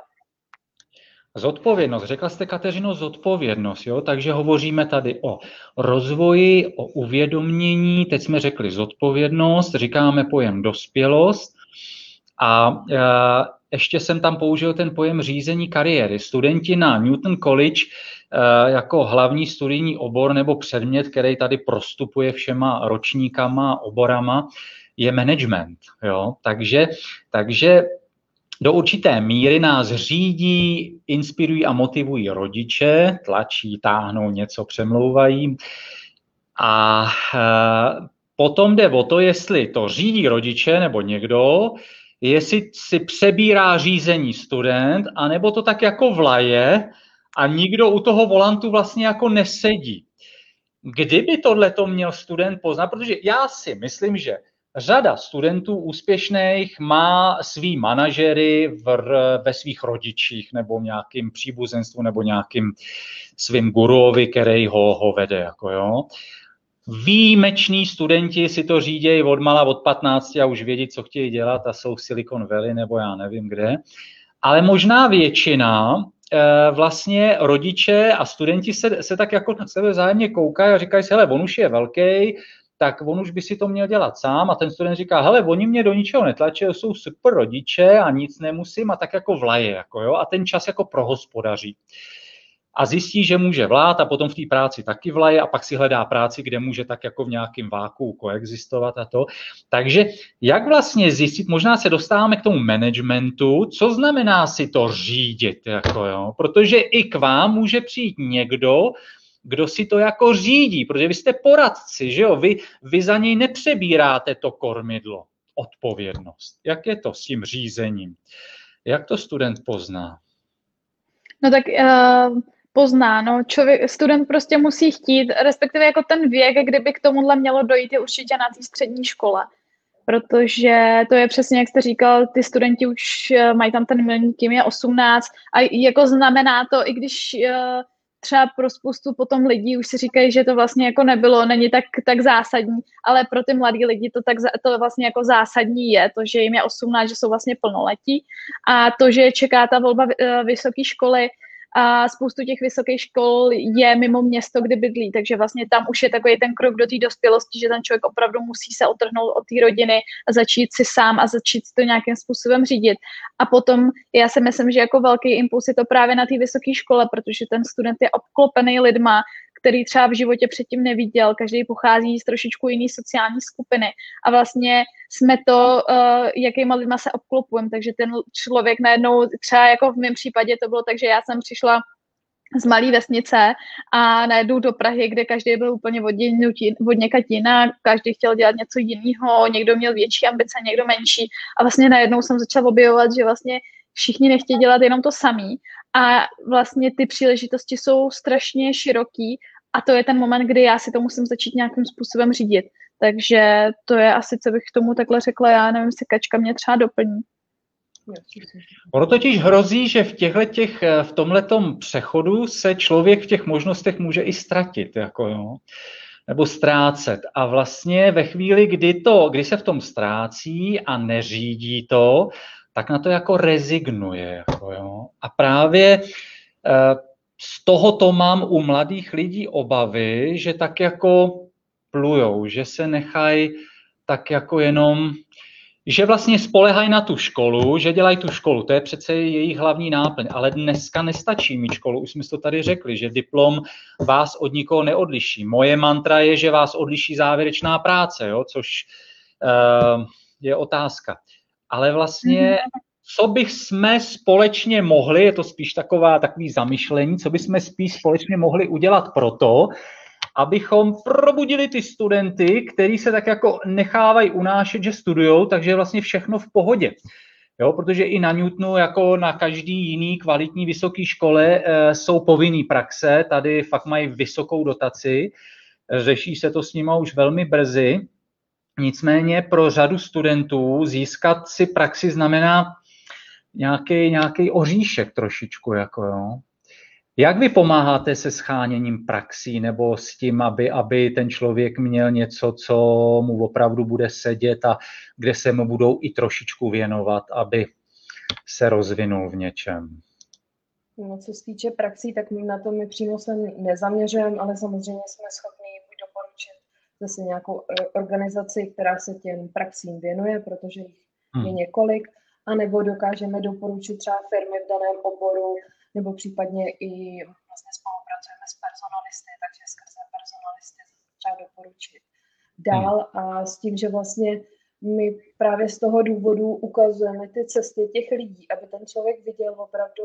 Zodpovědnost. Řekla jste, Kateřino, zodpovědnost, jo? takže hovoříme tady o rozvoji, o uvědomění, teď jsme řekli zodpovědnost, říkáme pojem dospělost a e, ještě jsem tam použil ten pojem řízení kariéry. Studenti na Newton College e, jako hlavní studijní obor nebo předmět, který tady prostupuje všema ročníkama, oborama, je management. Jo? Takže, takže do určité míry nás řídí, inspirují a motivují rodiče, tlačí, táhnou, něco přemlouvají. A e, potom jde o to, jestli to řídí rodiče nebo někdo, jestli si přebírá řízení student, anebo to tak jako vlaje a nikdo u toho volantu vlastně jako nesedí. Kdyby tohle to měl student poznat, protože já si myslím, že řada studentů úspěšných má svý manažery v, ve svých rodičích nebo nějakým příbuzenstvu nebo nějakým svým guruovi, který ho, ho vede. Jako jo. Výjimeční studenti si to řídějí od mala, od 15 a už vědí, co chtějí dělat a jsou v Silicon Valley nebo já nevím kde. Ale možná většina eh, vlastně rodiče a studenti se, se tak jako na sebe vzájemně koukají a říkají si, hele, on už je velký, tak on už by si to měl dělat sám a ten student říká, hele, oni mě do ničeho netlačí, jsou super rodiče a nic nemusím a tak jako vlaje, jako jo, a ten čas jako prohospodaří. A zjistí, že může vlát a potom v té práci taky vlaje a pak si hledá práci, kde může tak jako v nějakém váku koexistovat a to. Takže jak vlastně zjistit, možná se dostáváme k tomu managementu, co znamená si to řídit, jako jo? protože i k vám může přijít někdo, kdo si to jako řídí, protože vy jste poradci, že jo? Vy, vy za něj nepřebíráte to kormidlo, odpovědnost. Jak je to s tím řízením? Jak to student pozná? No tak uh, pozná, no člověk, student prostě musí chtít, respektive jako ten věk, kdyby k tomuhle mělo dojít, je určitě na té střední škole. Protože to je přesně, jak jste říkal, ty studenti už uh, mají tam ten milník, jim je 18 a jako znamená to, i když uh, třeba pro spoustu potom lidí už si říkají, že to vlastně jako nebylo, není tak, tak zásadní, ale pro ty mladí lidi to, tak, to vlastně jako zásadní je, to, že jim je 18, že jsou vlastně plnoletí a to, že čeká ta volba eh, vysoké školy, a spoustu těch vysokých škol je mimo město, kde bydlí, takže vlastně tam už je takový ten krok do té dospělosti, že ten člověk opravdu musí se otrhnout od té rodiny a začít si sám a začít to nějakým způsobem řídit. A potom já si myslím, že jako velký impuls je to právě na té vysoké škole, protože ten student je obklopený lidma, který třeba v životě předtím neviděl, každý pochází z trošičku jiný sociální skupiny. A vlastně jsme to, uh, jakýma lidma se obklopujeme, takže ten člověk najednou, třeba jako v mém případě to bylo tak, že já jsem přišla z malé vesnice a najednou do Prahy, kde každý byl úplně od někat jinak, každý chtěl dělat něco jiného, někdo měl větší ambice, někdo menší. A vlastně najednou jsem začala objevovat, že vlastně všichni nechtějí dělat jenom to samý a vlastně ty příležitosti jsou strašně široký a to je ten moment, kdy já si to musím začít nějakým způsobem řídit. Takže to je asi, co bych tomu takhle řekla. Já nevím, jestli Kačka mě třeba doplní. Ono totiž hrozí, že v těchto těch, v tomhletom přechodu se člověk v těch možnostech může i ztratit, jako jo, nebo ztrácet. A vlastně ve chvíli, kdy, to, kdy se v tom ztrácí a neřídí to, tak na to jako rezignuje. Jako jo. A právě eh, z tohoto mám u mladých lidí obavy, že tak jako plujou, že se nechají tak jako jenom, že vlastně spolehají na tu školu, že dělají tu školu, to je přece jejich hlavní náplň, ale dneska nestačí mít školu, už jsme to tady řekli, že diplom vás od nikoho neodliší. Moje mantra je, že vás odliší závěrečná práce, jo, což uh, je otázka ale vlastně mhm. co bych jsme společně mohli, je to spíš taková, takový zamyšlení, co bychom spíš společně mohli udělat proto, abychom probudili ty studenty, kteří se tak jako nechávají unášet, že studujou, takže je vlastně všechno v pohodě. Jo, protože i na Newtonu, jako na každý jiný kvalitní vysoké škole, e, jsou povinné praxe, tady fakt mají vysokou dotaci, řeší se to s nimi už velmi brzy Nicméně pro řadu studentů získat si praxi znamená nějaký, nějaký oříšek trošičku. Jako jo. Jak vy pomáháte se scháněním praxí nebo s tím, aby, aby ten člověk měl něco, co mu opravdu bude sedět a kde se mu budou i trošičku věnovat, aby se rozvinul v něčem? No, co se týče praxí, tak na to my přímo se nezaměřujeme, ale samozřejmě jsme schopni zase nějakou organizaci, která se těm praxím věnuje, protože jich hmm. je několik, anebo dokážeme doporučit třeba firmy v daném oboru, nebo případně i vlastně spolupracujeme s personalisty, takže skrze personalisty třeba doporučit dál hmm. a s tím, že vlastně my právě z toho důvodu ukazujeme ty cesty těch lidí, aby ten člověk viděl opravdu,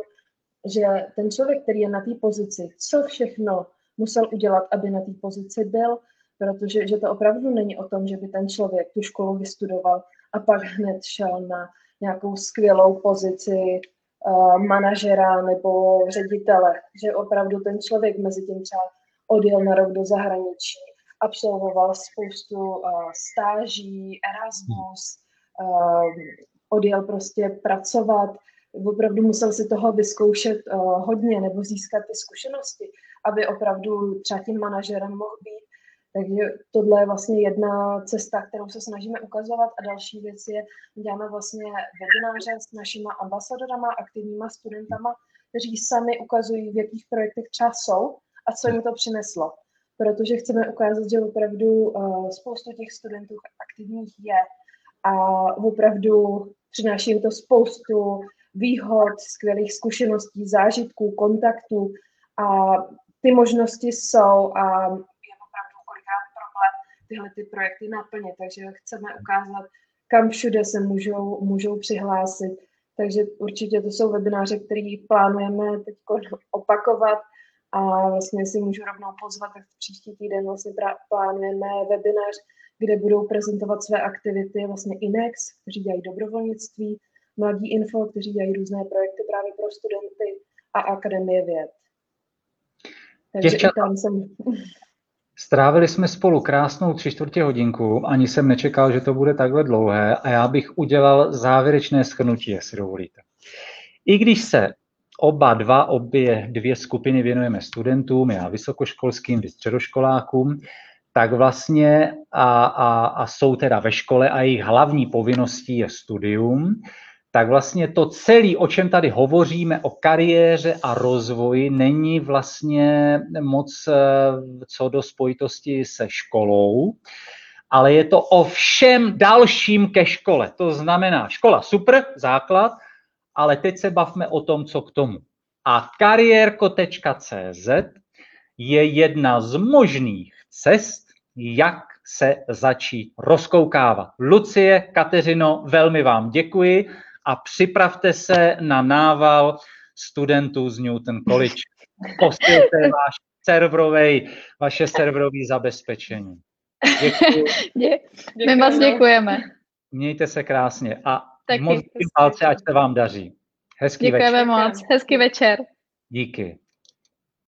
že ten člověk, který je na té pozici, co všechno musel udělat, aby na té pozici byl, protože že to opravdu není o tom, že by ten člověk tu školu vystudoval a pak hned šel na nějakou skvělou pozici uh, manažera nebo ředitele, že opravdu ten člověk mezi tím třeba odjel na rok do zahraničí, absolvoval spoustu uh, stáží, Erasmus, uh, odjel prostě pracovat, opravdu musel si toho vyzkoušet uh, hodně nebo získat ty zkušenosti, aby opravdu třeba tím manažerem mohl být. Takže tohle je vlastně jedna cesta, kterou se snažíme ukazovat a další věc je, děláme vlastně webináře s našimi ambasadorama, aktivníma studentama, kteří sami ukazují, v jakých projektech třeba jsou a co jim to přineslo. Protože chceme ukázat, že opravdu uh, spoustu těch studentů aktivních je a opravdu přináší jim to spoustu výhod, skvělých zkušeností, zážitků, kontaktů a ty možnosti jsou a tyhle ty projekty naplnit, takže chceme ukázat, kam všude se můžou, můžou přihlásit. Takže určitě to jsou webináře, které plánujeme teď opakovat a vlastně si můžu rovnou pozvat, tak příští týden vlastně plánujeme webinář, kde budou prezentovat své aktivity vlastně INEX, kteří dělají dobrovolnictví, Mladí Info, kteří dělají různé projekty právě pro studenty a Akademie věd. Takže Děvčat, tam jsem... Strávili jsme spolu krásnou tři čtvrtě hodinku, ani jsem nečekal, že to bude takhle dlouhé a já bych udělal závěrečné schrnutí, jestli dovolíte. I když se oba dva, obě dvě skupiny věnujeme studentům, já vysokoškolským, vy středoškolákům, tak vlastně a, a, a jsou teda ve škole a jejich hlavní povinností je studium, tak vlastně to celé, o čem tady hovoříme, o kariéře a rozvoji, není vlastně moc eh, co do spojitosti se školou, ale je to o všem dalším ke škole. To znamená, škola super, základ, ale teď se bavme o tom, co k tomu. A kariérko.cz je jedna z možných cest, jak se začít rozkoukávat. Lucie, Kateřino, velmi vám děkuji a připravte se na nával studentů z Newton College. Posilte váš serverový, vaše serverové zabezpečení. Děkuji. Dě, My vás děkujeme. Mějte se krásně a Taky. moc palce, ať se vám daří. Hezký Děkujeme večer. moc. Hezký večer. Díky.